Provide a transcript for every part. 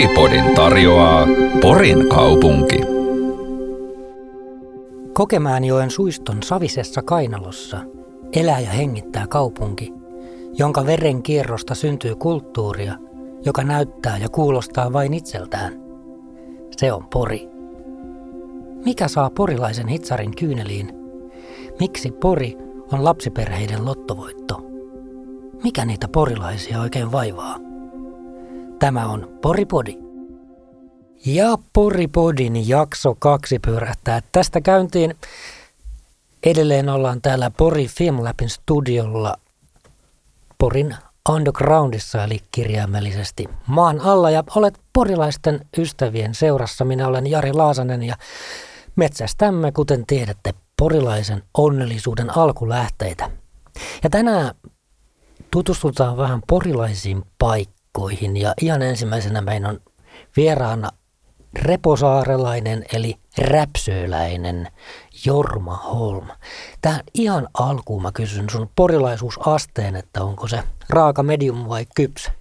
Poripodin tarjoaa Porin kaupunki. Kokemäenjoen suiston savisessa kainalossa elää ja hengittää kaupunki, jonka veren kierrosta syntyy kulttuuria, joka näyttää ja kuulostaa vain itseltään. Se on Pori. Mikä saa porilaisen hitsarin kyyneliin? Miksi Pori on lapsiperheiden lottovoitto? Mikä niitä porilaisia oikein vaivaa? Tämä on Poripodi. Ja Poripodin jakso kaksi pyörähtää. Tästä käyntiin edelleen ollaan täällä Pori Filmlabin studiolla Porin undergroundissa eli kirjaimellisesti maan alla ja olet porilaisten ystävien seurassa. Minä olen Jari Laasanen ja metsästämme, kuten tiedätte, porilaisen onnellisuuden alkulähteitä. Ja tänään tutustutaan vähän porilaisiin paikkoihin ja ihan ensimmäisenä meidän on vieraana reposaarelainen eli räpsöläinen Jorma Holm. Tähän ihan alkuun mä kysyn sun porilaisuusasteen, että onko se raaka, medium vai kypsä?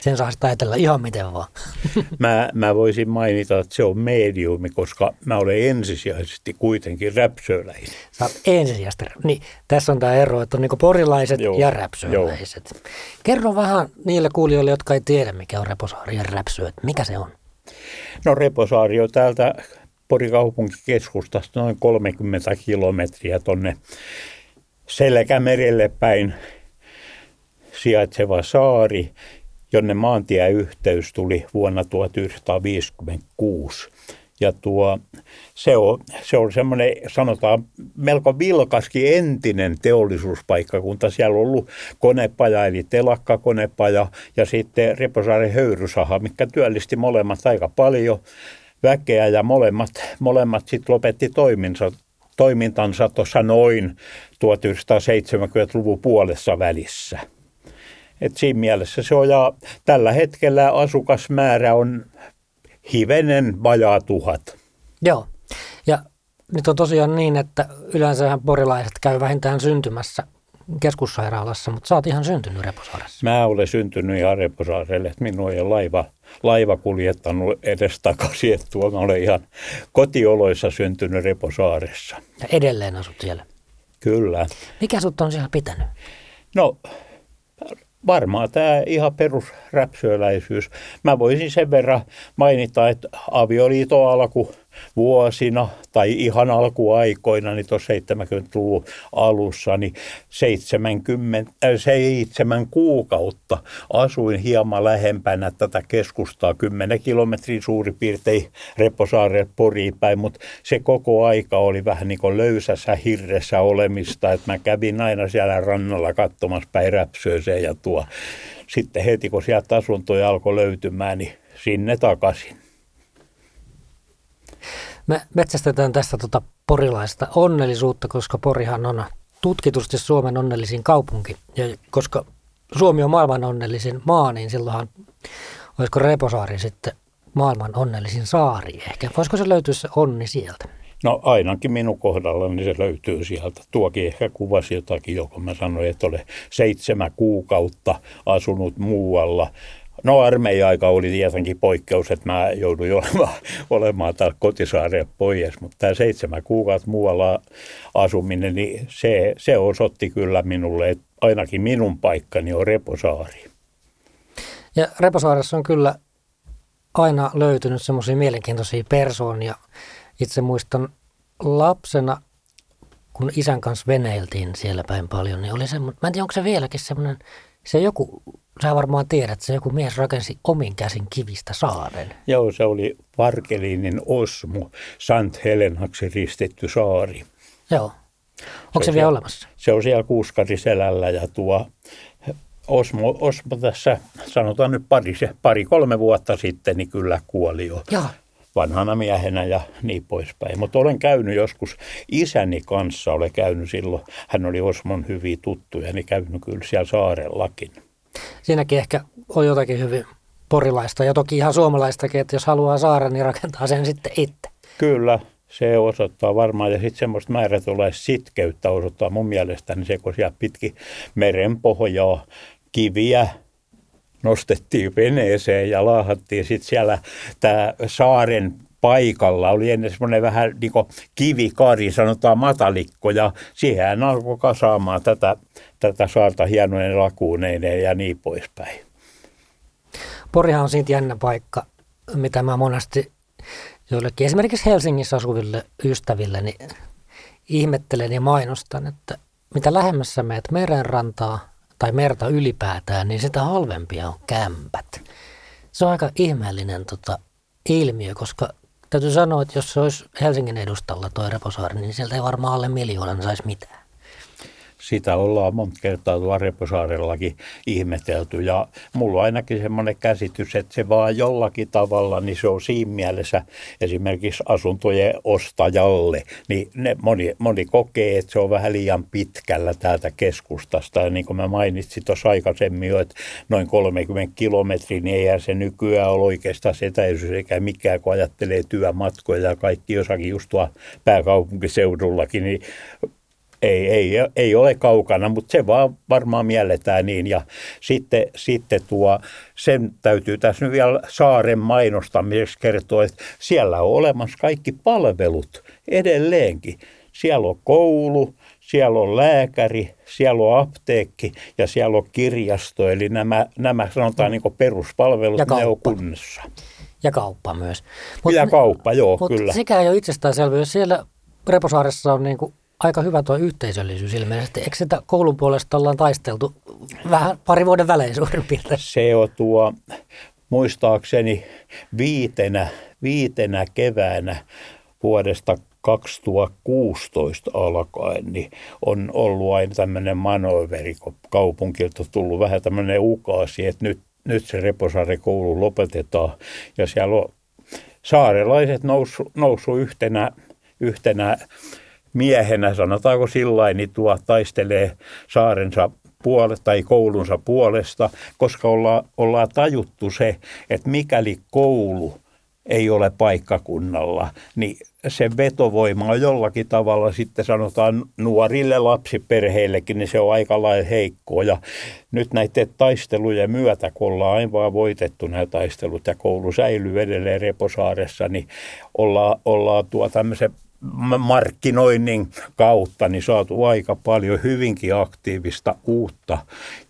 Sen saa sitä ajatella ihan miten vaan. Mä, mä voisin mainita, että se on mediumi, koska mä olen ensisijaisesti kuitenkin räpsöläinen. Sä oot ensisijaisesti. Niin, tässä on tämä ero, että on niinku porilaiset Joo, ja räpsöläiset. Kerro vähän niille kuulijoille, jotka ei tiedä, mikä on reposaari ja räpsö, että mikä se on? No Reposaari on täältä Porikaupunkikeskustasta noin 30 kilometriä tonne Selkämerelle päin sijaitseva saari, jonne maantieyhteys tuli vuonna 1956. Ja tuo, se on, se on semmoinen, sanotaan, melko vilkaskin entinen teollisuuspaikkakunta. Siellä on ollut konepaja, eli telakkakonepaja, ja sitten Reposaaren höyrysaha, mikä työllisti molemmat aika paljon väkeä, ja molemmat, molemmat sitten lopetti toiminsa, toimintansa tuossa noin 1970-luvun puolessa välissä. Et siinä mielessä se on, ja tällä hetkellä asukasmäärä on hivenen vajaa tuhat. Joo. Ja nyt on tosiaan niin, että yleensähän porilaiset käy vähintään syntymässä keskussairaalassa, mutta sä oot ihan syntynyt Reposaaressa. Mä olen syntynyt ihan Reposaarelle, että minua ei ole laiva, laiva kuljettanut edes takaisin. Että tuo mä olen ihan kotioloissa syntynyt Reposaaressa. Ja edelleen asut siellä. Kyllä. Mikä sut on siellä pitänyt? No varmaan tämä ihan perusräpsöläisyys. Mä voisin sen verran mainita, että avioliito alku vuosina tai ihan alkuaikoina, niin tuossa 70-luvun alussa, niin 70, äh, seitsemän kuukautta asuin hieman lähempänä tätä keskustaa, 10 kilometrin suurin piirtein Reposaaren Poriin päin, mutta se koko aika oli vähän niin kuin löysässä hirressä olemista, että mä kävin aina siellä rannalla katsomassa päin räpsööseen ja tuo. Sitten heti kun sieltä asuntoja alkoi löytymään, niin sinne takaisin. Me metsästetään tästä tota porilaista onnellisuutta, koska Porihan on tutkitusti Suomen onnellisin kaupunki. Ja koska Suomi on maailman onnellisin maa, niin silloinhan olisiko Reposaari sitten maailman onnellisin saari ehkä. Voisiko se löytyä se onni sieltä? No ainakin minun kohdallani se löytyy sieltä. Tuokin ehkä kuvasi jotakin, joka mä sanoin, että olen seitsemän kuukautta asunut muualla. No armeija-aika oli tietenkin poikkeus, että mä jouduin olemaan, olemaan täällä kotisaareen pois, mutta tämä seitsemän kuukautta muualla asuminen, niin se, se osoitti kyllä minulle, että ainakin minun paikkani on Reposaari. Ja Reposaaressa on kyllä aina löytynyt semmoisia mielenkiintoisia persoonia. Itse muistan lapsena, kun isän kanssa veneiltiin siellä päin paljon, niin oli semmoinen, mä en tiedä onko se vieläkin semmoinen, se joku, sä varmaan tiedät, se joku mies rakensi omin käsin kivistä saaren. Joo, se oli Varkelinin Osmo, Sant Helenaksi ristetty saari. Joo. Onko se, Se vielä se- olemassa? Se on siellä Kuuskariselällä ja tuo Osmo, Osmo tässä, sanotaan nyt pari, se, pari-kolme vuotta sitten, niin kyllä kuoli jo Joo. vanhana miehenä ja niin poispäin. Mutta olen käynyt joskus isäni kanssa, olen käynyt silloin, hän oli Osmon hyviä tuttuja, niin käynyt kyllä siellä saarellakin. Siinäkin ehkä on jotakin hyvin porilaista ja toki ihan suomalaistakin, että jos haluaa saaren, niin rakentaa sen sitten itse. Kyllä, se osoittaa varmaan. Ja sitten semmoista määrätynlaista sitkeyttä osoittaa mun mielestä, niin se kun siellä pitkin merenpohjaa, kiviä, nostettiin veneeseen ja laahattiin sitten siellä tämä saaren paikalla oli ennen semmoinen vähän niin kivikari, sanotaan matalikko, ja siihen alkoi kasaamaan tätä, tätä saarta hienoinen lakuuneineen ja niin poispäin. Porihan on siitä jännä paikka, mitä mä monesti joillekin esimerkiksi Helsingissä asuville ystäville niin ihmettelen ja mainostan, että mitä lähemmässä meet merenrantaa tai merta ylipäätään, niin sitä halvempia on kämpät. Se on aika ihmeellinen tota, ilmiö, koska täytyy sanoa, että jos se olisi Helsingin edustalla tuo Reposaari, niin sieltä ei varmaan alle miljoonan saisi mitään sitä ollaan monta kertaa tuolla Reposaarellakin ihmetelty. Ja mulla on ainakin semmoinen käsitys, että se vaan jollakin tavalla, niin se on siinä mielessä esimerkiksi asuntojen ostajalle, niin ne moni, moni kokee, että se on vähän liian pitkällä täältä keskustasta. Ja niin kuin mä mainitsin tuossa aikaisemmin jo, että noin 30 kilometriä, niin eihän se nykyään ole oikeastaan etäisyys eikä mikään, kun ajattelee työmatkoja ja kaikki jossakin just tuolla pääkaupunkiseudullakin, niin ei, ei, ei ole kaukana, mutta se vaan varmaan mielletään niin. Ja sitten, sitten tuo, sen täytyy tässä nyt vielä saaren mainostamiseksi kertoa, että siellä on olemassa kaikki palvelut edelleenkin. Siellä on koulu, siellä on lääkäri, siellä on apteekki ja siellä on kirjasto. Eli nämä, nämä sanotaan niin peruspalvelut, ja ne on kunnossa. Ja kauppa myös. Mut, ja kauppa, joo, mut kyllä. Sekä ei ole itsestäänselvyys. Siellä Reposaaressa on niin kuin aika hyvä tuo yhteisöllisyys ilmeisesti. Eikö sitä koulun puolesta ollaan taisteltu vähän pari vuoden välein suurin piirtein? Se on tuo, muistaakseni viitenä, viitenä keväänä vuodesta 2016 alkaen niin on ollut aina tämmöinen manöveri, kun kaupunkilta tullut vähän tämmöinen ukaasi, että nyt, nyt se Reposaari-koulu lopetetaan. Ja siellä on saarelaiset noussut noussut yhtenä, yhtenä miehenä, sanotaanko sillä niin tuo taistelee saarensa puolesta tai koulunsa puolesta, koska olla, ollaan tajuttu se, että mikäli koulu ei ole paikkakunnalla, niin se vetovoima on jollakin tavalla sitten sanotaan nuorille lapsiperheillekin, niin se on aika lailla heikkoa. Ja nyt näiden taistelujen myötä, kun ollaan aina vaan voitettu nämä taistelut ja koulu säilyy edelleen Reposaaressa, niin ollaan, ollaan tuo tämmöisen markkinoinnin kautta niin saatu aika paljon hyvinkin aktiivista uutta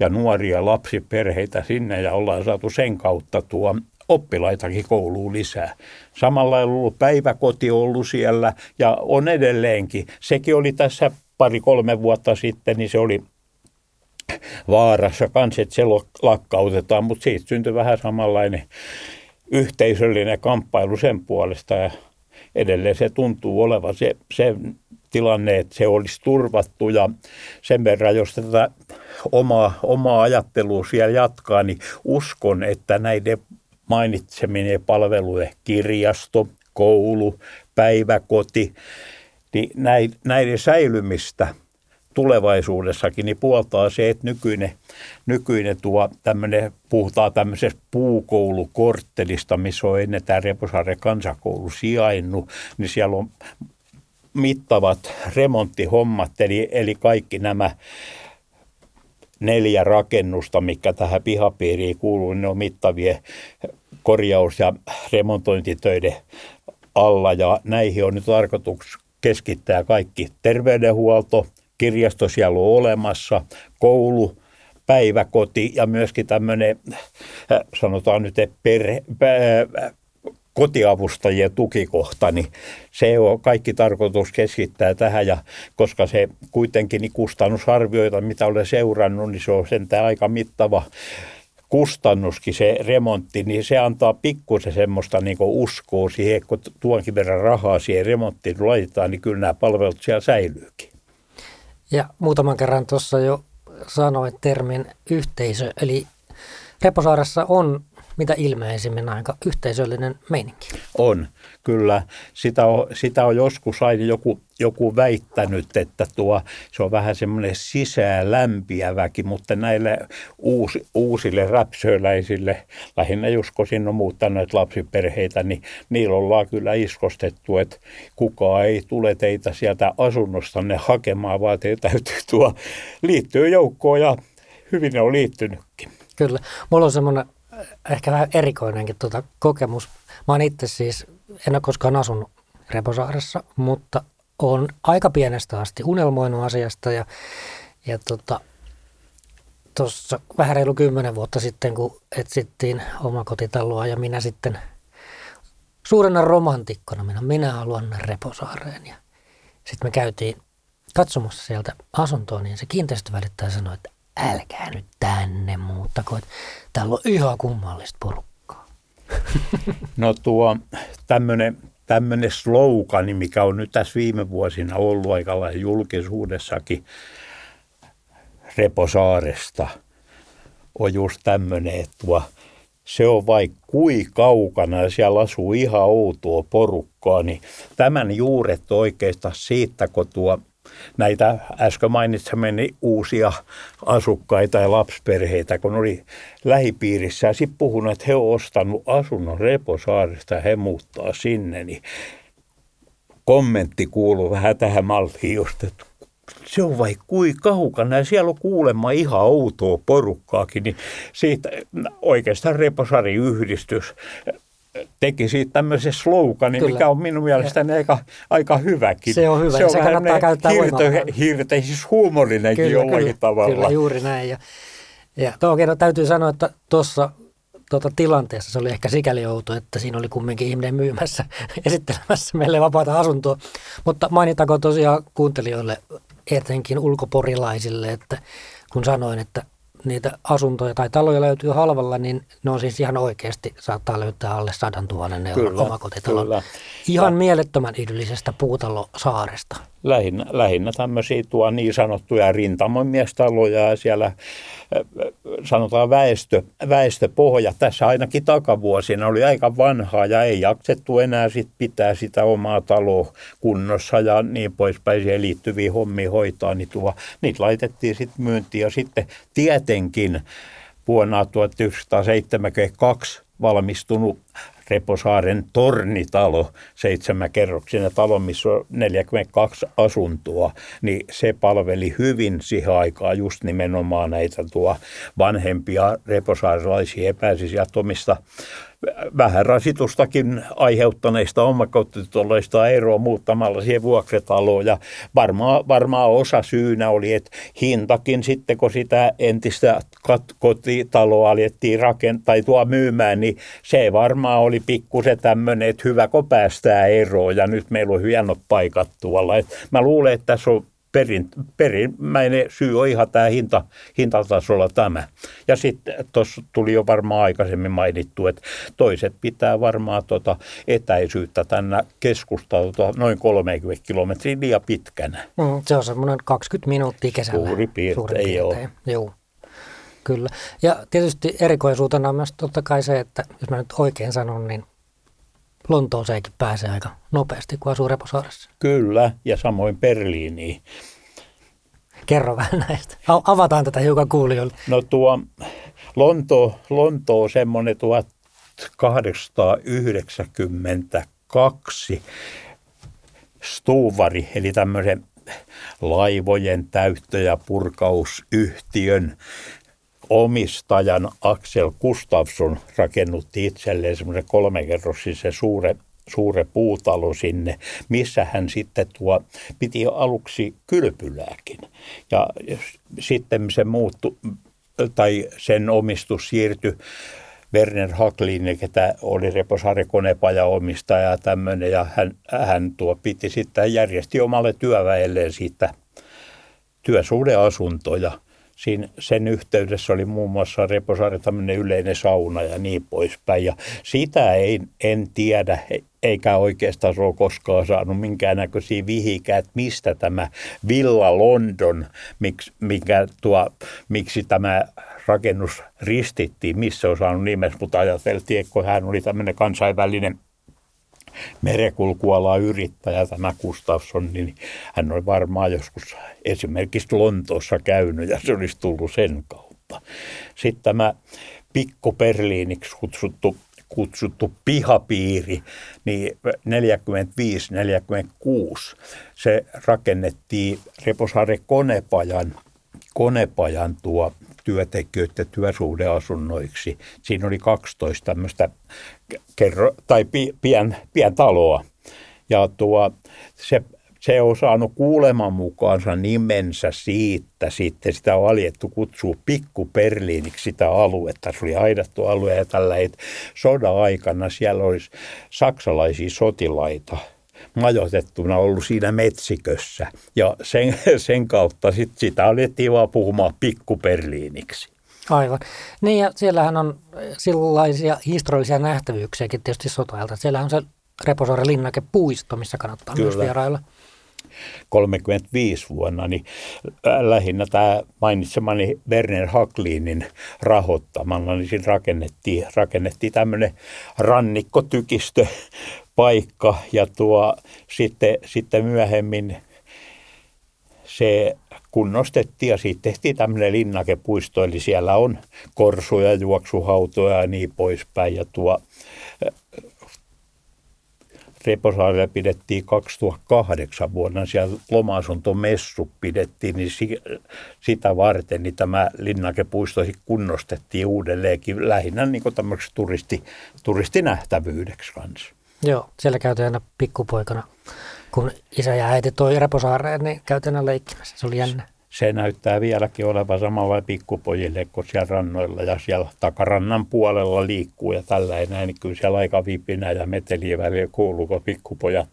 ja nuoria lapsiperheitä sinne ja ollaan saatu sen kautta tuo oppilaitakin kouluun lisää. Samalla on ollut päiväkoti ollut siellä ja on edelleenkin. Sekin oli tässä pari-kolme vuotta sitten, niin se oli vaarassa kanssa, että se lakkautetaan, mutta siitä syntyi vähän samanlainen yhteisöllinen kamppailu sen puolesta ja edelleen se tuntuu olevan se, se tilanne, että se olisi turvattu ja sen verran, jos tätä omaa, omaa ajattelua siellä jatkaa, niin uskon, että näiden mainitseminen palvelujen kirjasto, koulu, päiväkoti, niin näiden säilymistä – tulevaisuudessakin, niin puoltaa se, että nykyinen, nykyinen tuo tämmöinen, puhutaan tämmöisestä puukoulukorttelista, missä on ennen tämä Reposaaren kansakoulu sijainnut, niin siellä on mittavat remonttihommat, eli, eli kaikki nämä neljä rakennusta, mikä tähän pihapiiriin kuuluu, ne on mittavien korjaus- ja remontointitöiden alla, ja näihin on nyt tarkoitus keskittää kaikki terveydenhuolto, kirjasto siellä on olemassa, koulu, päiväkoti ja myöskin tämmöinen, äh, sanotaan nyt, perhe, äh, kotiavustajien tukikohta, niin se on kaikki tarkoitus keskittää tähän ja koska se kuitenkin niin kustannusarvioita, mitä olen seurannut, niin se on sentään aika mittava kustannuskin se remontti, niin se antaa pikkusen semmoista niin uskoa siihen, kun tuonkin verran rahaa siihen remonttiin laitetaan, niin kyllä nämä palvelut siellä säilyykin. Ja muutaman kerran tuossa jo sanoin termin yhteisö, eli Reposaaressa on mitä ilmeisimmin aika yhteisöllinen meininki. On, kyllä. Sitä on, sitä on joskus aina joku, joku väittänyt, että tuo, se on vähän semmoinen sisään lämpiäväkin, mutta näille uusi, uusille räpsöläisille, lähinnä just kun sinne on muuttaneet lapsiperheitä, niin niillä ollaan kyllä iskostettu, että kukaan ei tule teitä sieltä asunnostanne hakemaan, vaan teitä täytyy tuo liittyä joukkoon ja hyvin ne on liittynytkin. Kyllä. Mulla on semmoinen ehkä vähän erikoinenkin tuota kokemus. Mä oon itse siis, en ole koskaan asunut Reposaaressa, mutta on aika pienestä asti unelmoinut asiasta ja, ja tota, tuossa vähän reilu kymmenen vuotta sitten, kun etsittiin omakotitaloa ja minä sitten suurena romantikkona minä, minä haluan Reposaareen. Ja sitten me käytiin katsomassa sieltä asuntoa, niin se kiinteistövälittäjä sanoi, että älkää nyt tänne muuttako, että täällä on ihan kummallista porukkaa. No tuo tämmöinen tämmöinen slogani, mikä on nyt tässä viime vuosina ollut aika julkisuudessakin Reposaaresta, on just tämmöinen, että tuo, se on vaikka kui kaukana ja siellä asuu ihan outoa porukkaa, niin tämän juuret oikeastaan siitä, kun tuo näitä äsken mainitsemani uusia asukkaita ja lapsperheitä, kun oli lähipiirissä ja sitten puhunut, että he ovat ostanut asunnon Reposaaresta ja he muuttaa sinne, niin kommentti kuuluu vähän tähän malliin just, että se on vai kui kaukana. Ja siellä on kuulemma ihan outoa porukkaakin, niin siitä oikeastaan Reposari-yhdistys teki siitä tämmöisen sloganin, Kyllä. mikä on minun mielestäni aika, aika hyväkin. Se on hyvä, se, on se kannattaa käyttää hirte, hirte, siis huumorinenkin kyllä, jollakin kyllä, tavalla. Kyllä, juuri näin. Ja, ja toki täytyy sanoa, että tuossa tuota, tilanteessa se oli ehkä sikäli outo, että siinä oli kumminkin ihminen myymässä, esittelemässä meille vapaata asuntoa. Mutta mainitako tosiaan kuuntelijoille, etenkin ulkoporilaisille, että kun sanoin, että niitä asuntoja tai taloja löytyy halvalla, niin ne on siis ihan oikeasti, saattaa löytää alle sadan tuhannen euron omakotitalon. Kyllä. Ihan ja. mielettömän idyllisestä puutalosaaresta. Lähinnä, lähinnä tämmöisiä tuo niin sanottuja rintamomiestaloja ja siellä sanotaan väestö, väestöpohja. Tässä ainakin takavuosina oli aika vanhaa ja ei jaksettu enää sit pitää sitä omaa taloa kunnossa ja niin poispäin siihen liittyviä hommia hoitaa. Niin tuo, niitä laitettiin sitten myyntiin ja sitten tietenkin vuonna 1972 valmistunut Reposaaren tornitalo, seitsemäkerroksinen talo, missä on 42 asuntoa, niin se palveli hyvin siihen aikaan just nimenomaan näitä tuo vanhempia reposaarilaisia epäsisiattomista vähän rasitustakin aiheuttaneista omakotitaloista eroa muuttamalla siihen vuokretaloon. Ja varmaan, varmaan osa syynä oli, että hintakin sitten, kun sitä entistä kotitaloa alettiin rakentaa tai tuo myymään, niin se varmaan oli pikkusen tämmöinen, että hyvä kun päästään eroon ja nyt meillä on hienot paikat tuolla. Et mä luulen, että tässä on perin, perimmäinen syy on ihan tämä hinta, hintatasolla tämä. Ja sitten tuossa tuli jo varmaan aikaisemmin mainittu, että toiset pitää varmaan tuota etäisyyttä tänne keskustalta noin 30 kilometriä liian pitkänä. Mm, se on semmoinen 20 minuuttia kesällä. Suuri piirtein, Suuri piirtein. joo. joo. Kyllä. Ja tietysti erikoisuutena on myös totta kai se, että jos mä nyt oikein sanon, niin Lontooseenkin pääsee aika nopeasti, kun asuu Reposaaressa. Kyllä, ja samoin Berliiniin. Kerro vähän näistä. Avataan tätä hiukan kuulijoille. No tuo Lonto, Lonto on semmoinen 1892 Stuvari, eli tämmöisen laivojen täyttö- ja purkausyhtiön omistajan Axel Gustafsson rakennutti itselleen semmoisen kolmekerrossisen suure, suure puutalo sinne, missä hän sitten tuo, piti aluksi kylpylääkin. Ja sitten se muuttu, tai sen omistus siirtyi Werner Haklin, ketä oli Reposaari konepaja omistaja ja tämmöinen, ja hän, hän tuo piti sitten, järjesti omalle työväelleen siitä työsuhdeasuntoja – Siinä, sen yhteydessä oli muun muassa Reposaari tämmöinen yleinen sauna ja niin poispäin. Ja sitä ei, en tiedä, eikä oikeastaan ole koskaan saanut minkäännäköisiä vihikää, että mistä tämä Villa London, miksi, mikä tuo, miksi tämä rakennus ristittiin, missä on saanut nimessä, mutta ajateltiin, että kun hän oli tämmöinen kansainvälinen – merekulkuala yrittäjä tämä Gustafsson, niin hän oli varmaan joskus esimerkiksi Lontoossa käynyt ja se olisi tullut sen kautta. Sitten tämä Pikko Berliiniksi kutsuttu kutsuttu pihapiiri, niin 45-46 se rakennettiin Reposaare Konepajan, Konepajan tuo työntekijöiden työsuhdeasunnoiksi. Siinä oli 12 tämmöistä kerro, tai pi, pien, pien taloa. Ja tuo, se se on saanut kuuleman mukaansa nimensä siitä, sitten sitä on aljettu kutsua pikkuperliiniksi sitä aluetta. Se oli aidattu alue ja tällä sodan aikana siellä olisi saksalaisia sotilaita majoitettuna ollut siinä metsikössä. Ja sen, sen kautta sit sitä alettiin vaan puhumaan pikkuperliiniksi. Aivan. Niin ja siellähän on sellaisia historiallisia nähtävyyksiäkin tietysti sotailta. Siellä on se Reposaaren linnake puisto, missä kannattaa Kyllä. myös vierailla. 35 vuonna, niin lähinnä tämä mainitsemani Werner Haklinin rahoittamalla, niin siinä rakennettiin, rakennettiin tämmöinen rannikkotykistö paikka ja tuo sitten, sitten myöhemmin se kunnostettiin ja siitä tehtiin tämmöinen linnakepuisto, eli siellä on korsuja, juoksuhautoja ja niin poispäin. Ja tuo Reposaarella pidettiin 2008 vuonna, siellä loma-asuntomessu pidettiin, niin sitä varten niin tämä linnakepuisto kunnostettiin uudelleenkin lähinnä niin tämmöiseksi turisti, turistinähtävyydeksi kanssa. Joo, siellä käytiin aina pikkupoikana, kun isä ja äiti toi Reposaareen, niin käytiin aina leikkimässä. Se oli jännä se näyttää vieläkin olevan samalla pikkupojille kuin siellä rannoilla ja siellä takarannan puolella liikkuu ja tällä näin, niin kyllä siellä aika vipinä ja meteliä välillä kuuluu, kun pikkupojat,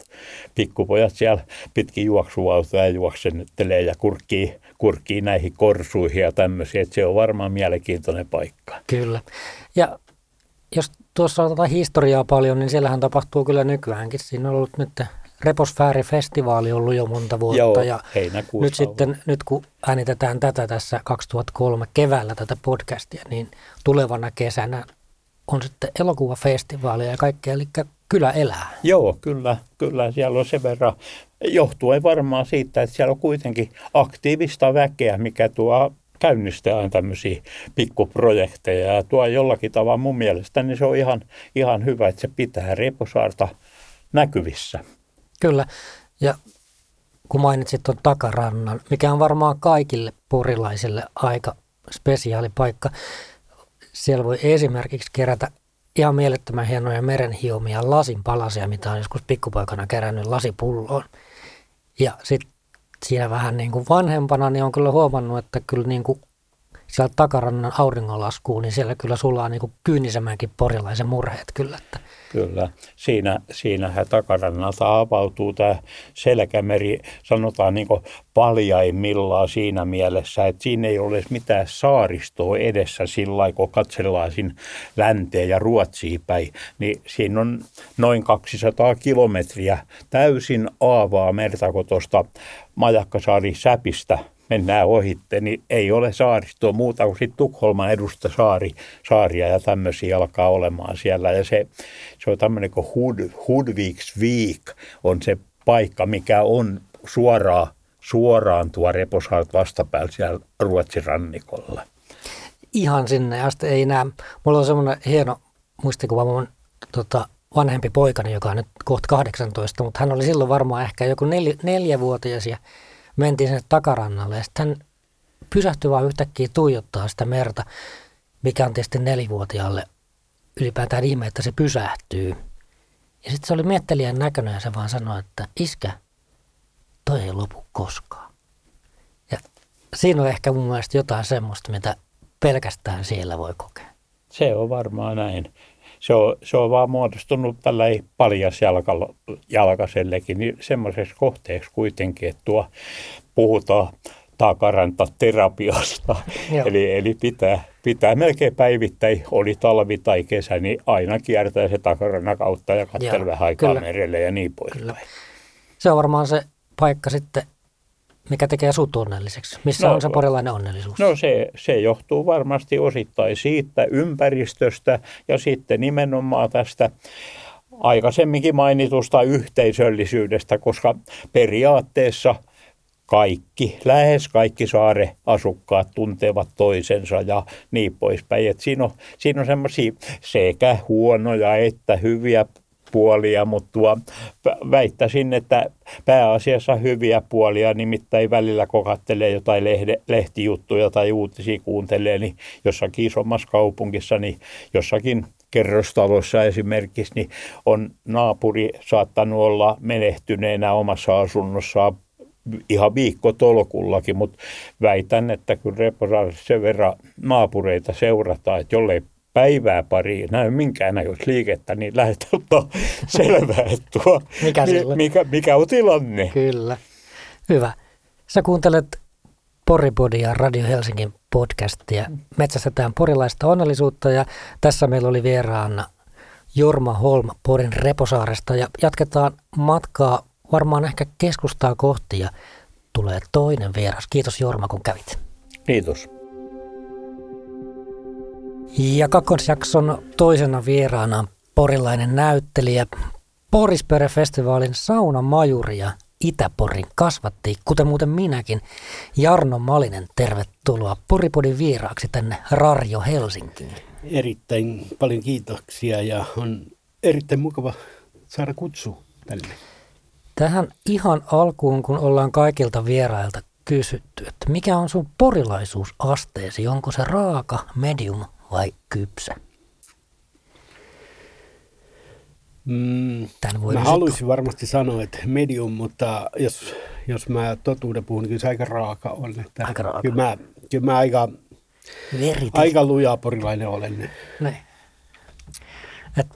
pikkupojat siellä pitkin juoksuautoja juoksentelee ja kurkkii, kurkkii näihin korsuihin ja tämmöisiä, että se on varmaan mielenkiintoinen paikka. Kyllä. Ja jos tuossa on tätä historiaa paljon, niin siellähän tapahtuu kyllä nykyäänkin. Siinä on ollut nyt Reposfääri-festivaali ollut jo monta vuotta Joo, ja nyt sitten, nyt kun äänitetään tätä tässä 2003 keväällä tätä podcastia, niin tulevana kesänä on sitten elokuvafestivaalia ja kaikkea, eli kyllä elää. Joo, kyllä, kyllä siellä on sen verran, johtuen varmaan siitä, että siellä on kuitenkin aktiivista väkeä, mikä tuo käynnistää aina tämmöisiä pikkuprojekteja ja tuo jollakin tavalla mun mielestä, niin se on ihan, ihan hyvä, että se pitää Reposaarta näkyvissä. Kyllä, ja kun mainitsit tuon takarannan, mikä on varmaan kaikille porilaisille aika spesiaali paikka. Siellä voi esimerkiksi kerätä ihan mielettömän hienoja merenhiomia lasin palasia, mitä on joskus pikkupoikana kerännyt lasipulloon. Ja sitten siinä vähän niin kuin vanhempana, niin on kyllä huomannut, että kyllä niin kuin sieltä takarannan auringonlaskuun, niin siellä kyllä sulaa niin kuin kyynisemänkin porilaisen murheet kyllä. Että. Kyllä, siinä, siinähän takarannalta avautuu tämä selkämeri, sanotaan niin paljaimmillaan siinä mielessä, että siinä ei ole mitään saaristoa edessä sillä lailla, kun katsellaan siinä länteen ja Ruotsiin päin, niin siinä on noin 200 kilometriä täysin aavaa merta, kun tuosta Majakkasaari Säpistä – mennään ohitte, niin ei ole saaristoa muuta kuin sitten Tukholman edusta saari, saaria ja tämmöisiä alkaa olemaan siellä. Ja se, se on tämmöinen kuin Hud, Hudviksvik on se paikka, mikä on suoraan, suoraan tuo Reposaart vastapäällä siellä Ruotsin rannikolla. Ihan sinne asti ei näe. Mulla on semmoinen hieno muistikuva mun tota, vanhempi poikani, joka on nyt kohta 18, mutta hän oli silloin varmaan ehkä joku neljä, neljävuotias ja mentiin sinne takarannalle ja sitten hän pysähtyi vaan yhtäkkiä tuijottaa sitä merta, mikä on tietysti nelivuotiaalle ylipäätään ihme, että se pysähtyy. Ja sitten se oli miettelijän näköinen ja se vaan sanoi, että iskä, toi ei lopu koskaan. Ja siinä on ehkä mun mielestä jotain semmoista, mitä pelkästään siellä voi kokea. Se on varmaan näin se on, se on vaan muodostunut tällä paljasjalkaisellekin niin semmoiseksi kohteeksi kuitenkin, että tuo puhutaan takarantaterapiasta. eli, eli pitää, pitää melkein päivittäin, oli talvi tai kesä, niin aina kiertää se takarannan kautta ja katsella vähän aikaa merelle ja niin poispäin. Se on varmaan se paikka sitten, mikä tekee sut onnelliseksi? Missä no, on se porilainen onnellisuus? No se, se johtuu varmasti osittain siitä ympäristöstä ja sitten nimenomaan tästä aikaisemminkin mainitusta yhteisöllisyydestä, koska periaatteessa kaikki, lähes kaikki saare-asukkaat tuntevat toisensa ja niin poispäin. Et siinä on, siinä on semmoisia sekä huonoja että hyviä puolia, mutta väittäisin, että pääasiassa hyviä puolia, nimittäin välillä kokattelee jotain lehde, lehtijuttuja tai uutisia kuuntelee, niin jossakin isommassa kaupungissa, niin jossakin kerrostalossa esimerkiksi, niin on naapuri saattanut olla menehtyneenä omassa asunnossaan ihan viikko tolkullakin, mutta väitän, että kun reportaasissa sen verran naapureita seurataan, että jollei päivää pari näy minkäännäköistä liikettä, niin lähdetään ottaa selvää, että tuo, mikä, mikä, mikä on tilanne. Kyllä. Hyvä. Sä kuuntelet Poripodia Radio Helsingin podcastia. Metsästetään porilaista onnellisuutta ja tässä meillä oli vieraana Jorma Holm Porin Reposaaresta ja jatketaan matkaa varmaan ehkä keskustaa kohti ja tulee toinen vieras. Kiitos Jorma kun kävit. Kiitos. Ja kakkosjakson toisena vieraana porilainen näyttelijä, Porispere-festivaalin saunamajuri ja Itäporin kasvatti, kuten muuten minäkin. Jarno Malinen, tervetuloa Poripodin vieraaksi tänne Rarjo Helsinkiin. Erittäin paljon kiitoksia ja on erittäin mukava saada kutsu tänne. Tähän ihan alkuun, kun ollaan kaikilta vierailta kysytty, että mikä on sun porilaisuusasteesi? Onko se raaka, medium vai kypsä? Mm, mä haluaisin varmasti sanoa, että medium, mutta jos, jos mä totuuden puhun, niin kyllä se aika raaka on. Että aika raaka. Kyllä mä, kyllä mä aika, aika lujaa porilainen olen. Niin. Et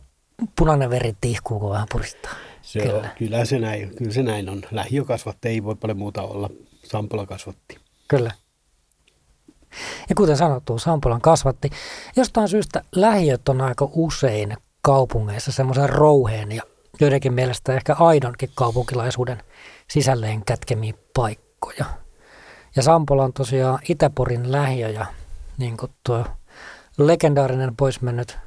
punainen veri tihkuu, kun vähän puristaa. Se kyllä. On, kyllä, se näin, kyllä se näin on. Lähiökasvatti ei voi paljon muuta olla. Sampola kasvatti. Kyllä. Ja kuten sanottu, Sampolan kasvatti. Jostain syystä lähiöt on aika usein kaupungeissa semmoisen rouheen ja joidenkin mielestä ehkä aidonkin kaupunkilaisuuden sisälleen kätkemiä paikkoja. Ja Sampola on tosiaan Itäporin lähiö ja niin kuin tuo legendaarinen poismennyt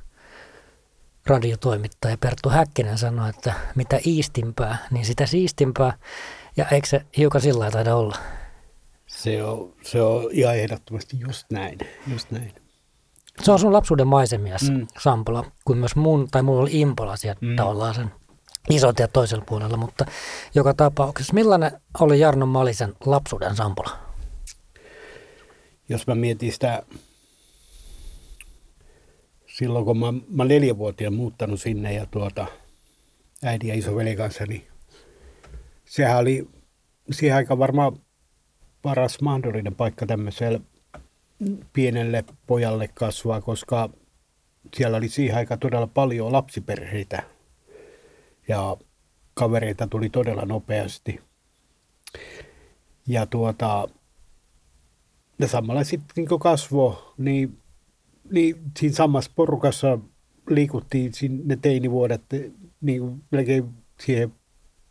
radiotoimittaja Perttu Häkkinen sanoi, että mitä iistimpää, niin sitä siistimpää. Ja eikö se hiukan sillä taida olla? Se on, se on ihan ehdottomasti just näin. Just näin. Se on sun lapsuuden maisemia, mm. Sampola, kuin myös mun, tai mulla oli Impola sieltä mm. tavallaan sen isot ja toisella puolella, mutta joka tapauksessa. Millainen oli Jarno Malisen lapsuuden Sampola? Jos mä mietin sitä silloin, kun mä, mä neljävuotiaan muuttanut sinne ja tuota, äiti ja isoveli kanssa, niin sehän oli siihen aika varmaan paras mahdollinen paikka tämmöiselle pienelle pojalle kasvaa, koska siellä oli siihen aikaan todella paljon lapsiperheitä ja kavereita tuli todella nopeasti. Ja tuota, ja samalla sitten niin kasvo, niin, niin siinä samassa porukassa liikuttiin sinne teinivuodet niin melkein siihen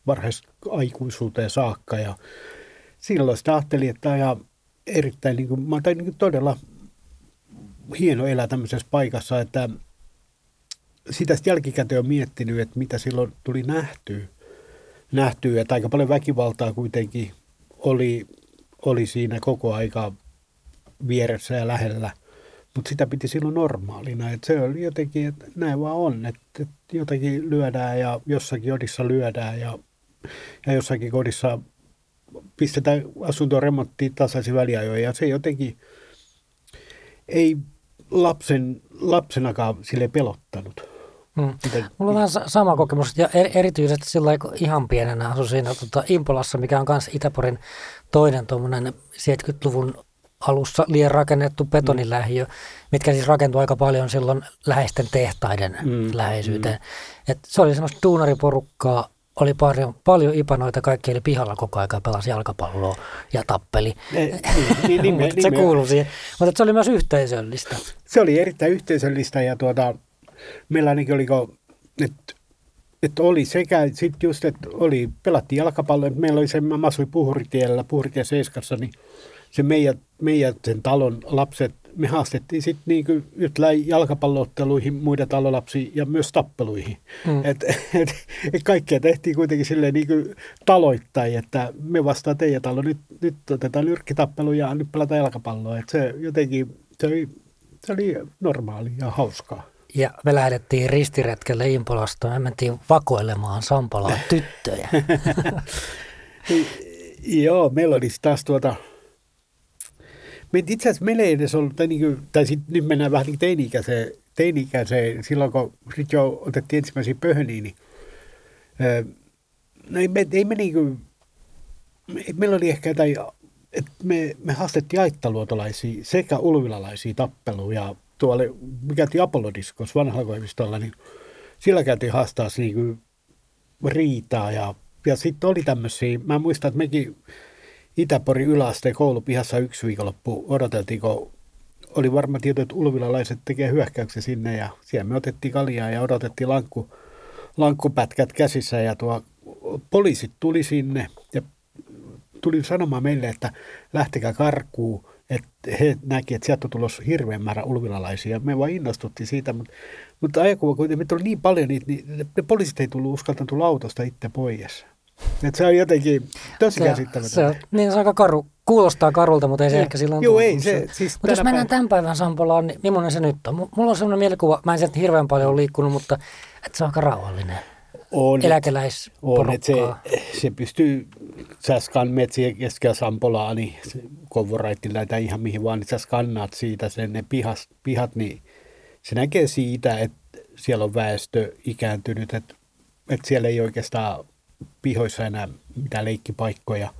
varhaisaikuisuuteen saakka. Ja silloin sitä ajattelin, että ja erittäin niin kuin, olen niin todella hieno elää tämmöisessä paikassa, että sitä jälkikäteen on miettinyt, että mitä silloin tuli nähtyä. Nähtyä, että aika paljon väkivaltaa kuitenkin oli, oli siinä koko aika vieressä ja lähellä. Mutta sitä piti silloin normaalina. Että se oli jotenkin, että näin vaan on. Että, että jotakin lyödään ja jossakin kodissa lyödään ja, ja jossakin kodissa pistetään asuntoa remonttiin tasaisin väliajoin ja se jotenkin ei lapsen, lapsenakaan sille pelottanut. Hmm. Mulla on vähän sama kokemus ja erityisesti sillä ihan pienenä asuin siinä tota, Impolassa, mikä on myös Itäporin toinen tuommoinen 70-luvun alussa liian rakennettu betonilähiö, mm. mitkä siis rakentui aika paljon silloin läheisten tehtaiden mm. läheisyyteen. Mm. Et se oli semmoista duunariporukkaa, oli paljon, paljon ipanoita, kaikki eli pihalla koko ajan pelasi jalkapalloa ja tappeli. Niin, niin, niin, mutta se kuului siihen. Mutta se oli myös yhteisöllistä. Se oli erittäin yhteisöllistä ja tuota, meillä ainakin oliko, että että oli sekä sitten just, että oli, pelattiin jalkapalloa, että meillä oli se, mä asuin Puhuritiellä, Puhuritie Seiskassa, niin se meidän, meidän sen talon lapset, me haastettiin sitten niin jalkapallootteluihin, muiden talolapsiin ja myös tappeluihin. Mm. Et, et, et kaikkea tehtiin kuitenkin silleen niin kuin taloittain, että me vastaan teidän talo, nyt, nyt otetaan nyrkkitappelu ja nyt pelataan jalkapalloa. Et se jotenkin, se oli, se oli normaali ja hauskaa. ja me lähdettiin ristiretkelle Impolasta. Me mentiin vakoilemaan Sampalaan tyttöjä. Joo, meillä olisi taas tuota, me itse asiassa meillä ei edes ollut, tai, niin kuin, tai sit, nyt mennään vähän niin teini-ikäiseen, teini-ikäiseen, silloin kun sit jo otettiin ensimmäisiä pöhöniä, niin no ei me, ei me niin kuin, me, meillä oli ehkä jotain, että me, me haastettiin aittaluotolaisia sekä ulvilalaisia tappeluja tuolle, me käytiin Apollodiskos vanhalla koivistolla, niin sillä käytiin haastaa niin kuin riitaa ja, ja sitten oli tämmöisiä, mä muistan, että mekin Itäporin yläasteen koulupihassa yksi viikonloppu odoteltiin, kun oli varma tieto, että ulvilalaiset tekee hyökkäyksen sinne ja siellä me otettiin kaljaa ja odotettiin lankku, lankkupätkät käsissä ja tuo poliisit tuli sinne ja tuli sanomaan meille, että lähtekää karkuun, että he näki, että sieltä on tulossa hirveän määrä ulvilalaisia. Me vaan innostuttiin siitä, mutta, mutta ajakuva kuitenkin, meitä oli niin paljon niitä, niin ne poliisit ei tullut uskaltanut tulla autosta itse pois. Että se on jotenkin tosi se, käsittämätöntä. Se, niin se on aika karu. Kuulostaa karulta, mutta ei se, se ehkä silloin Joo, ei se. Siis mutta jos mennään tämän päivän Sampolaan, niin millainen se nyt on? Mulla on sellainen mielikuva, mä en sieltä hirveän paljon ole liikkunut, mutta että se on aika rauhallinen. On, on että se, se pystyy, sä skan metsiä keskellä Sampolaa, niin konvoraitilla tai ihan mihin vaan, niin sä skannaat siitä sen ne pihas, pihat, niin se näkee siitä, että siellä on väestö ikääntynyt, että, että siellä ei oikeastaan pihoissa enää mitään leikkipaikkoja.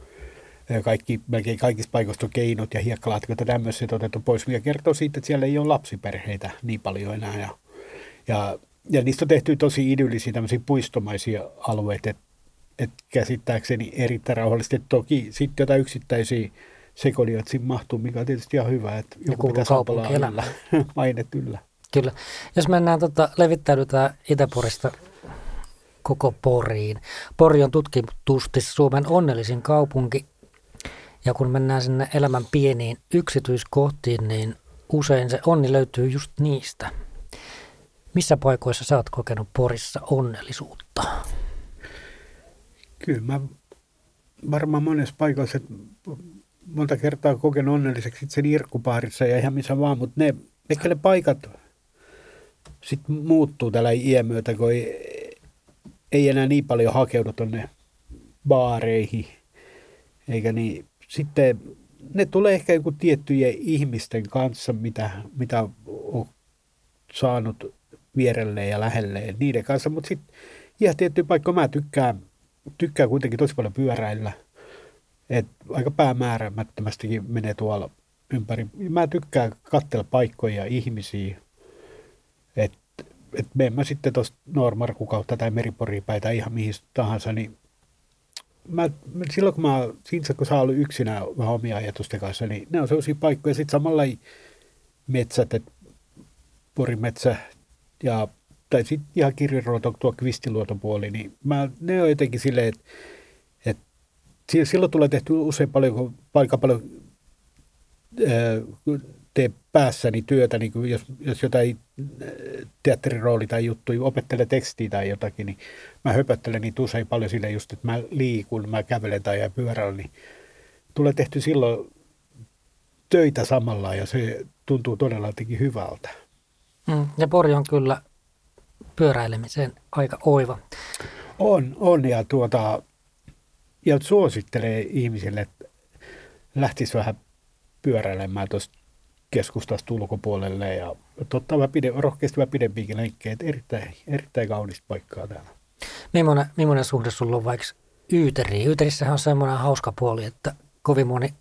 Kaikki, melkein kaikissa paikoissa on keinot ja hiekkalaatikot ja tämmöiset otettu pois, mikä kertoo siitä, että siellä ei ole lapsiperheitä niin paljon enää. Ja, ja, ja niistä on tehty tosi idyllisiä tämmöisiä puistomaisia alueita, että et käsittääkseni erittäin rauhallisesti. Toki sitten jotain yksittäisiä sekoilijoita siinä mahtuu, mikä on tietysti ihan hyvä, että joku pitää saapalaa yllä, mainet yllä. Kyllä. Jos mennään tota, levittäydytään Itäporista koko Poriin. Pori on tutkitusti Suomen onnellisin kaupunki. Ja kun mennään sinne elämän pieniin yksityiskohtiin, niin usein se onni löytyy just niistä. Missä paikoissa sä oot kokenut Porissa onnellisuutta? Kyllä mä varmaan monessa paikoissa, että monta kertaa kokenut onnelliseksi sen Irkkupaarissa ja ihan missä vaan, mutta ne, ehkä ne paikat sitten muuttuu tällä iän myötä, kun ei enää niin paljon hakeudu tuonne baareihin, eikä niin. Sitten ne tulee ehkä joku tiettyjen ihmisten kanssa, mitä, mitä on saanut vierelleen ja lähelleen niiden kanssa, mutta sitten ihan tietty paikka, mä tykkään, tykkään kuitenkin tosi paljon pyöräillä, et aika päämäärämättömästikin menee tuolla ympäri. Mä tykkään katsella paikkoja ja ihmisiä, et menen mä sitten tuosta Noormarku kautta tai Meriporiin päin tai ihan mihin tahansa, niin mä, silloin kun mä, siinä kun sä ollut yksinä vähän omia ajatusten kanssa, niin ne on sellaisia paikkoja. Sitten samalla metsät, että Porimetsä ja tai sitten ihan kirjaruoto, tuo kvistiluotopuoli, niin mä, ne on jotenkin silleen, että, että silloin tulee tehty usein paljon, aika paljon tee päässäni työtä, niin kuin jos, jos jotain äh, teatterirooli tai juttu, opettelen tekstiä tai jotakin, niin mä höpöttelen niin usein paljon sille just, että mä liikun, mä kävelen tai pyörällä, niin tulee tehty silloin töitä samalla ja se tuntuu todella jotenkin hyvältä. Mm, ja Pori on kyllä pyöräilemiseen aika oiva. On, on ja, tuota, ja suosittelee ihmisille, että lähtisi vähän pyöräilemään tuosta keskustasta ulkopuolelle ja totta mä pide, rohkeasti mä pidempiinkin lenkkejä. Erittäin, erittäin kaunista paikkaa täällä. Millainen, millainen suhde sulla on vaikka Yyteriin? Yyterissähän on semmoinen hauska puoli, että kovin moni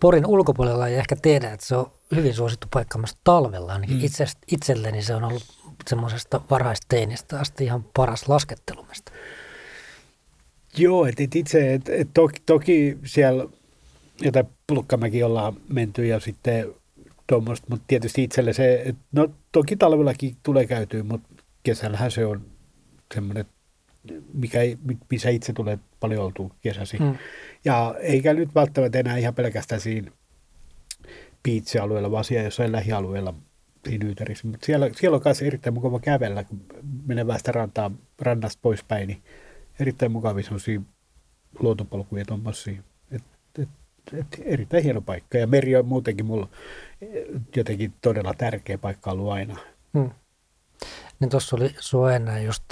Porin ulkopuolella ei ehkä tiedä, että se on hyvin suosittu paikka myös talvella. Ainakin mm. itse, itselleni se on ollut semmoisesta varhaisteinistä asti ihan paras laskettelumista. Joo, että itse, et, et toki, toki siellä jotain Pulkkamäki ollaan menty ja sitten tuommoista, mutta tietysti itselle se, että no toki talvellakin tulee käytyä, mutta kesällähän se on semmoinen, mikä, missä itse tulee paljon oltu kesäsi. Hmm. Ja eikä nyt välttämättä enää ihan pelkästään siinä piitsi-alueella, vaan siellä jossain lähialueella siinä Yyterissä. Mutta siellä, siellä on myös erittäin mukava kävellä, kun menee vähän sitä rantaa, rannasta poispäin, niin erittäin mukavia sellaisia luontopolkuja tuommoisia. Et, erittäin hieno paikka. Ja meri on muutenkin mulla jotenkin todella tärkeä paikka ollut aina. Hmm. niin tuossa oli sua ennen just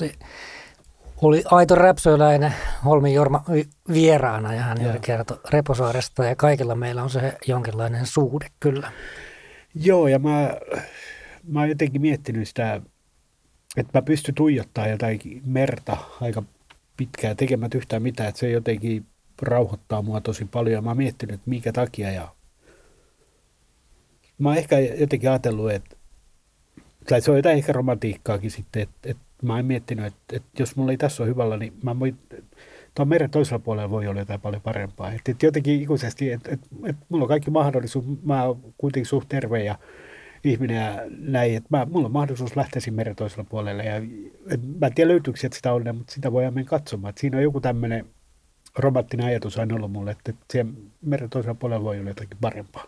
oli aito räpsöläinen Holmin Jorma vieraana ja hän juuri kertoi Reposaaresta ja kaikilla meillä on se jonkinlainen suhde kyllä. Joo ja mä, mä oon jotenkin miettinyt sitä, että mä pystyn tuijottaa jotain merta aika pitkään tekemättä yhtään mitään, että se jotenkin rauhoittaa mua tosi paljon ja mä oon miettinyt, että minkä takia ja mä oon ehkä jotenkin ajatellut, että tai se on jotain ehkä romantiikkaakin sitten, että, että mä oon miettinyt, että, että jos mulla ei tässä ole hyvällä, niin mä voin, tuon meren toisella puolella voi olla jotain paljon parempaa. Että, että jotenkin ikuisesti, että, että, että mulla on kaikki mahdollisuus, mä oon kuitenkin suht terve ja ihminen ja näin, että mä, mulla on mahdollisuus lähteä siinä meren toisella puolella. Ja, et, mä en tiedä löytyykö sitä onnea, mutta sitä voi mennä katsomaan. Että siinä on joku tämmöinen romanttinen ajatus aina ollut mulle, että, siellä meren toisella puolella voi olla jotakin parempaa.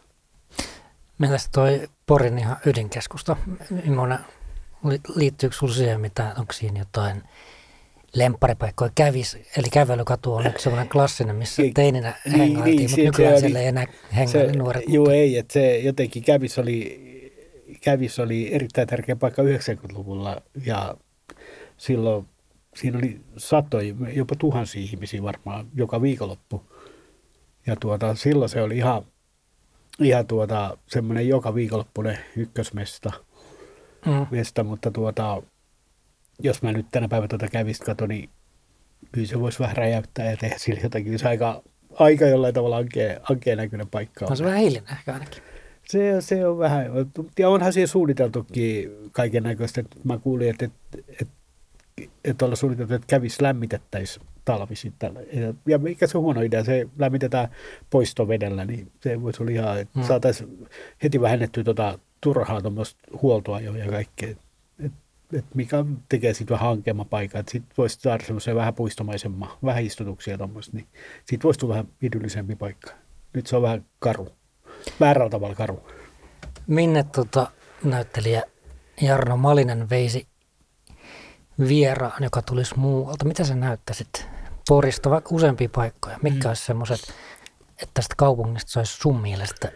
Mielestäni toi Porin ihan ydinkeskusta, Millainen, liittyykö sinulla siihen mitä, onko siinä jotain lempparipaikkoja kävis, eli kävelykatu on yksi sellainen klassinen, missä teininä niin, hengailtiin, niin, mutta nykyään siellä ei enää hengaile nuoret. Joo, ei, että se jotenkin kävis oli, kävis oli erittäin tärkeä paikka 90-luvulla ja silloin siinä oli satoja, jopa tuhansia ihmisiä varmaan joka viikonloppu. Ja tuota, silloin se oli ihan ihan tuota, semmoinen joka viikonloppuinen ykkösmesta, mm. mesta, mutta tuota, jos mä nyt tänä päivänä tuota kävistä kato, niin kyllä se voisi vähän räjäyttää ja tehdä sille jotakin. Se aika, aika jollain tavalla ankeen, ankeen näköinen paikka. On se vähän hiljainen ehkä ainakin. Se, se on vähän, ja onhan siihen suunniteltukin kaiken näköistä. Mä kuulin, että, että, että, että olla suunniteltu, että kävisi lämmitettäisiin talvisin. Ja, ja mikä se on huono idea, se lämmitetään poistovedellä, niin se voisi olla ihan, että hmm. saataisiin heti vähennettyä tuota turhaa tuommoista huoltoa jo ja kaikkea. Et, et mikä tekee sitten vähän hankeamman paikan, että sitten voisi saada semmoisen vähän puistomaisemman, vähän istutuksia tuommoista, niin siitä voisi tulla vähän idyllisempi paikka. Nyt se on vähän karu, väärällä tavalla karu. Minne tota, näyttelijä Jarno Malinen veisi vieraan, joka tulisi muualta? Mitä sä näyttäisit Porista, vaikka useampia paikkoja? Mitkä mm. olisi semmoiset, että tästä kaupungista saisi sun mielestä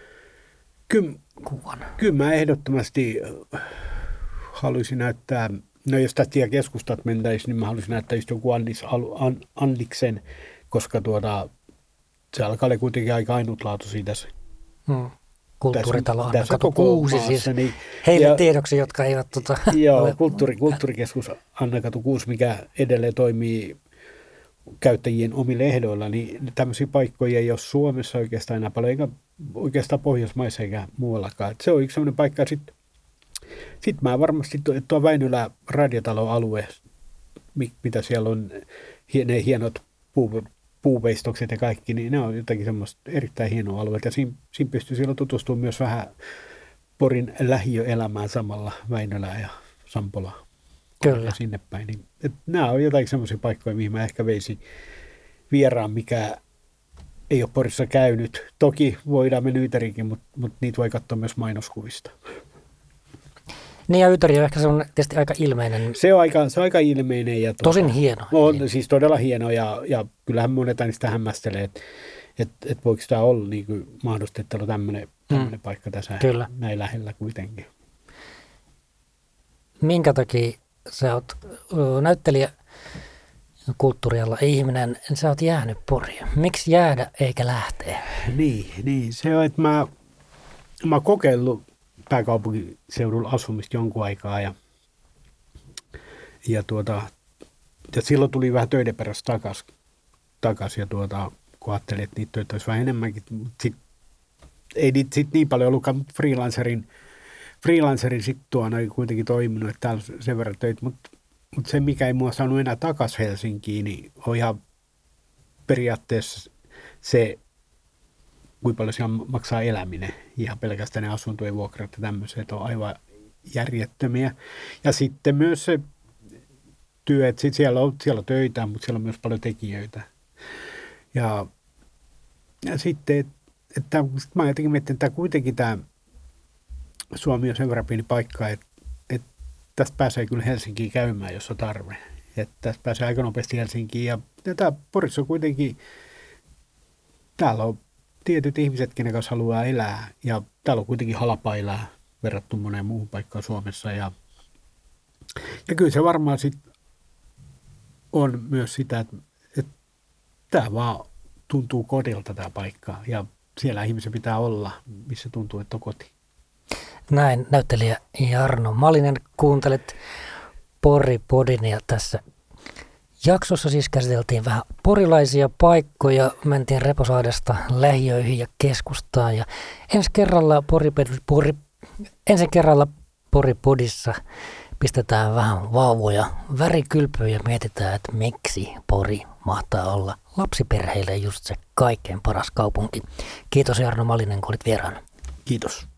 kyllä, kuvan? Kyllä mä ehdottomasti äh, haluaisin näyttää, no jos tästä keskustat mentäisiin, niin mä haluaisin näyttää just joku Annis, An, Anniksen, koska tuota, se alkaa olla kuitenkin aika ainutlaatuisia tässä. Hmm kulttuuritalo Anna Katu Kuusi siis niin, heille ja, tiedoksi, jotka eivät tota, Joo, ole kulttuuri, kulttuurikeskus Anna Katu Kuusi, mikä edelleen toimii käyttäjien omille ehdoilla, niin tämmöisiä paikkoja ei ole Suomessa oikeastaan enää paljon, eikä oikeastaan Pohjoismaissa eikä muuallakaan. Et se on yksi sellainen paikka. Sitten sit mä varmasti tuo, tuo Väinölä radiotaloalue, mitä siellä on, ne hienot puu, puuveistokset ja kaikki, niin ne on jotenkin semmoista erittäin hienoa alueita. Ja siinä, siinä pystyy silloin tutustumaan myös vähän Porin lähiöelämään samalla Väinölä ja Sampola Kyllä. sinne päin. Niin, et nämä on jotain semmoisia paikkoja, mihin mä ehkä veisin vieraan, mikä ei ole Porissa käynyt. Toki voidaan mennä Yyteriinkin, mutta, mutta niitä voi katsoa myös mainoskuvista. Niin ja Yyteri on ehkä se on tietysti aika ilmeinen. Se on aika, se on aika ilmeinen. Ja tuota, Tosin hieno. On niin. siis todella hieno ja, ja kyllähän monet sitä hämmästelee, että et, et voiko tämä olla niin kuin mahdollista, että on tämmöinen, mm. paikka tässä Kyllä. näin lähellä kuitenkin. Minkä takia sä oot näyttelijä kulttuurialla ihminen, sä oot jäänyt Poria. Miksi jäädä eikä lähteä? Niin, niin. se on, että mä, mä oon kokeillut pääkaupunkiseudulla asumista jonkun aikaa ja, ja, tuota, ja silloin tuli vähän töiden perässä takaisin takas, ja tuota, kun ajattelin, että niitä töitä olisi vähän enemmänkin, mutta sit, ei niitä sit niin paljon ollutkaan, mutta freelancerin, freelancerin sitten tuona kuitenkin toiminut, että täällä sen verran töitä, mutta, mutta se mikä ei mua saanut enää takaisin Helsinkiin, niin on ihan periaatteessa se kuinka paljon siellä maksaa eläminen. Ihan pelkästään ne asuntojen vuokrat ja tämmöiset on aivan järjettömiä. Ja sitten myös se työ, että sit siellä, on, siellä on töitä, mutta siellä on myös paljon tekijöitä. Ja, ja sitten, että, että sit mä jotenkin mietin, että kuitenkin tämä Suomi on sen verran pieni paikka, että, että tästä pääsee kyllä Helsinkiin käymään, jos on tarve. Että tästä pääsee aika nopeasti Helsinkiin. Ja, ja tämä Porissa on kuitenkin, täällä on tietyt ihmiset, kenen kanssa haluaa elää. Ja täällä on kuitenkin halpa elää verrattuna moneen muuhun paikkaan Suomessa. Ja Ja kyllä se varmaan sit on myös sitä, että, että tämä vaan tuntuu kodilta tämä paikka ja siellä ihmisen pitää olla, missä tuntuu, että on koti. Näin näyttelijä Jarno Malinen kuuntelet Pori Podinia tässä jaksossa siis käsiteltiin vähän porilaisia paikkoja, mentiin Reposaadesta lähiöihin ja keskustaan ja ensi kerralla Pori, Pori, ensi kerralla Poripodissa pistetään vähän vauvoja värikylpyyn ja mietitään, että miksi Pori mahtaa olla lapsiperheille just se kaikkein paras kaupunki. Kiitos Jarno Malinen, kun olit vieraana. Kiitos.